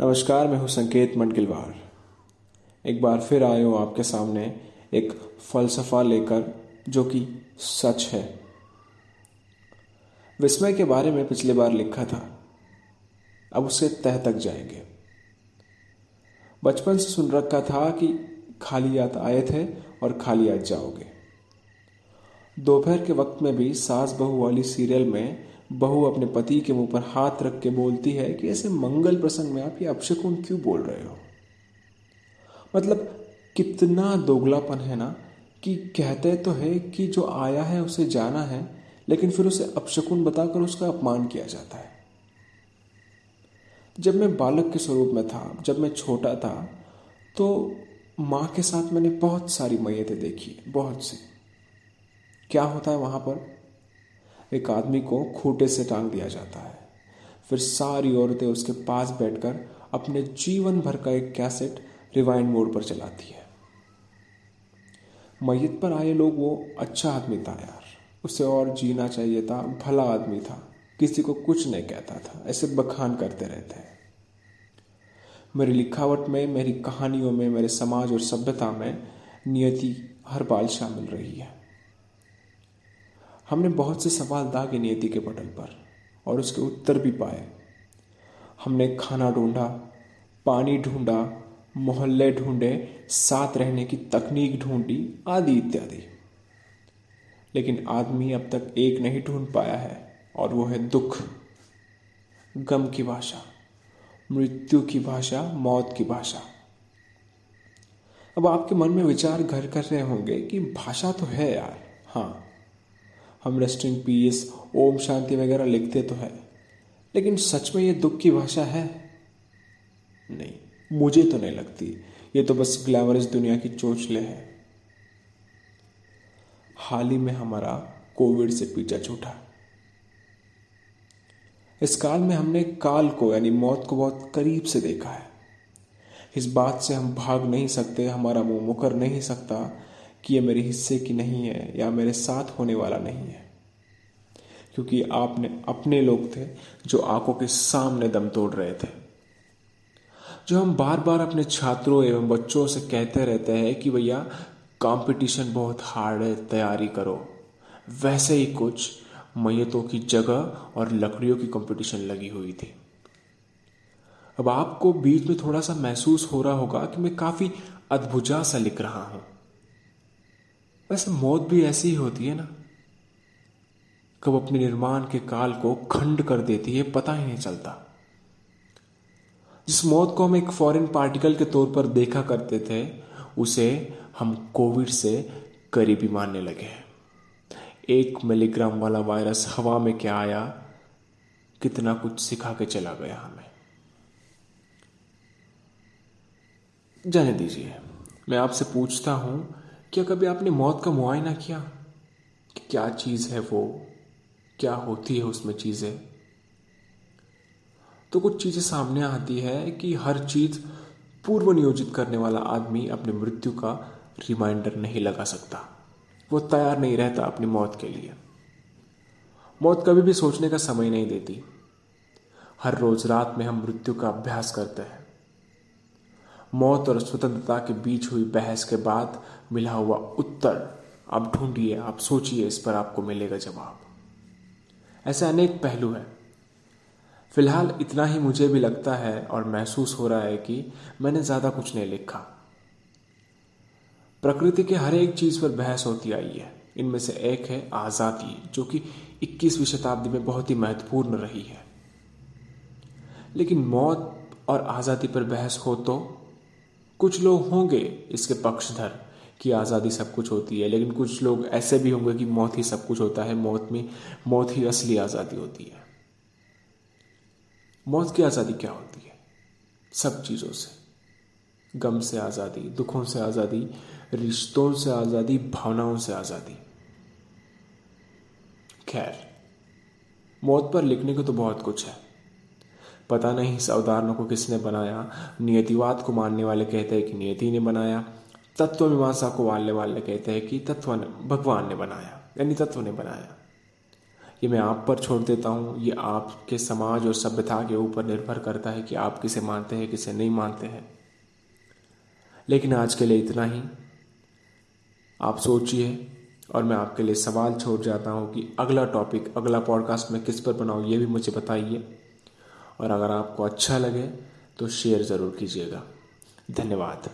नमस्कार, मैं हूँ संकेत मंडगिलवार एक बार फिर आए हूँ आपके सामने एक फलसफा लेकर जो कि सच है। विस्मय के बारे में पिछली बार लिखा था, अब उसके तह तक जाएँगे। बचपन से सुन रखा था कि खाली याद आए थे और खाली याद जाओगे। दोपहर के वक्त में भी सास बहू वाली सीरियल में बहू अपने पति के मुँह पर हाथ रख के बोलती है कि ऐसे मंगल प्रसंग में आप ये अपशकुन क्यों बोल रहे हो? मतलब कितना दोगलापन है ना कि कहते तो है कि जो आया है उसे जाना है, लेकिन फिर उसे अपशकुन बताकर उसका अपमान किया जाता है। जब मैं बालक के स्वरूप में था, जब मैं छोटा था तो माँ के साथ मैंने बहुत सारी मैयतें देखी, बहुत सी। क्या होता है वहाँ पर? एक आदमी को खूटे से टांग दिया जाता है। फिर सारी औरतें उसके पास बैठकर अपने जीवन भर का एक कैसेट रिवाइंड मोड पर चलाती है। मैयत पर आए लोग वो अच्छा आदमी था यार। उसे और जीना चाहिए था, भला आदमी था। किसी को कुछ नहीं कहता था, ऐसे बखान करते रहते हैं। मेरी लिखावट में, मेरी कहानियों में, मेरे समाज और सभ्यता में नियति हर बाल शामिल रही है। हमने बहुत से सवाल दागे नियति के पटल पर और उसके उत्तर भी पाए। हमने खाना ढूंढा, पानी ढूंढा, मोहल्ले ढूंढे, साथ रहने की तकनीक ढूंढी, आदि इत्यादि। लेकिन आदमी अब तक एक नहीं ढूंढ पाया है और वो है दुख। गम की भाषा, मृत्यु की भाषा, मौत की भाषा। अब आपके मन में विचार घर कर रहे होंगे कि भाषा तो है यार। हाँ हम rest in peace Om Shanti वगैरह लिखते तो है। लेकिन सच में ये दुख की भाषा है? नहीं, मुझे तो नहीं लगती। ये तो बस ग्लैमरस दुनिया की चोचले है। हाल ही में हमारा कोविड से पीछा छूटा। इस काल में हमने काल को, यानी मौत को बहुत करीब से देखा है। इस बात से हम भाग नहीं सकते, हमारा मुँह मुकर नहीं सकता कि ये मेरे हिस्से की नहीं है या मेरे साथ होने वाला नहीं है। क्योंकि आपने अपने लोग थे जो आँखों के सामने दम तोड़ रहे थे। जो हम बार बार अपने छात्रों एवं बच्चों से कहते रहते हैं कि भैया कंपटीशन बहुत हार्ड है, तैयारी करो। वैसे ही कुछ मैयतों की जगह और लकड़ियों की कंपटीशन लगी हुई थी। अब आपको बीच में थोड़ा सा महसूस हो रहा होगा कि मैं काफ़ी अद्भुजा सा लिख रहा हूँ। वैसे मौत भी ऐसी ही होती है ना। कब अपने निर्माण के काल को खंड कर देती है, पता ही नहीं चलता। जिस मौत को हम एक फॉरेन पार्टिकल के तौर पर देखा करते थे, उसे हम कोविड से करीबी मानने लगे हैं। एक मिलीग्राम वाला वायरस हवा में क्या आया, कितना कुछ सिखा के चला गया हमें। जाने दीजिए, मैं आपसे पूछता हूँ क्या कभी आपने मौत का मुआयना किया? कि क्या चीज़ है वो? क्या होती है उसमें चीज़ें? तो कुछ चीज़ें सामने आती है कि हर चीज़ पूर्व नियोजित करने वाला आदमी अपनी मृत्यु का रिमाइंडर नहीं लगा सकता। वो तैयार नहीं रहता अपनी मौत के लिए। मौत कभी भी सोचने का समय नहीं देती। हर रोज रात में हम मृत्यु का अभ्यास करते हैं। मौत और स्वतंत्रता के बीच हुई बहस के बाद मिला हुआ उत्तर। आप ढूंढिए, आप सोचिए, इस पर आपको मिलेगा जवाब। ऐसे अनेक पहलू हैं। फ़िलहाल इतना ही मुझे भी लगता है और महसूस हो रहा है कि मैंने ज़्यादा कुछ नहीं लिखा। प्रकृति के हर एक चीज़ पर बहस होती आई है। इनमें से एक है आज़ादी, जो कि 21वीं शताब्दी में बहुत ही महत्वपूर्ण रही है। लेकिन मौत और आज़ादी पर बहस हो तो कुछ लोग होंगे इसके पक्षधर कि आज़ादी सब कुछ होती है, लेकिन कुछ लोग ऐसे भी होंगे कि मौत ही सब कुछ होता है, मौत में, मौत ही असली आज़ादी होती है। मौत की आज़ादी क्या होती है? सब चीज़ों से। गम से आज़ादी, दुखों से आज़ादी, रिश्तों से आज़ादी, भावनाओं से आज़ादी। खैर, मौत पर लिखने को तो बहुत कुछ है। पता नहीं इस अवधारणा को किसने बनाया। नियतिवाद को मानने वाले कहते हैं कि नियति ने बनाया। तत्व मीमांसा को मानने वाले कहते हैं कि तत्व ने भगवान ने बनाया, यानी तत्व ने बनाया। ये मैं आप पर छोड़ देता हूँ। ये आपके समाज और सभ्यता के ऊपर निर्भर करता है कि आप किसे मानते हैं, किसे नहीं मानते हैं। लेकिन आज के लिए इतना ही। आप सोचिए, और मैं आपके लिए सवाल छोड़ जाता हूँ कि अगला टॉपिक अगला पॉडकास्ट में किस पर बनाऊँ, ये भी मुझे बताइए। और अगर आपको अच्छा लगे तो शेयर ज़रूर कीजिएगा। धन्यवाद।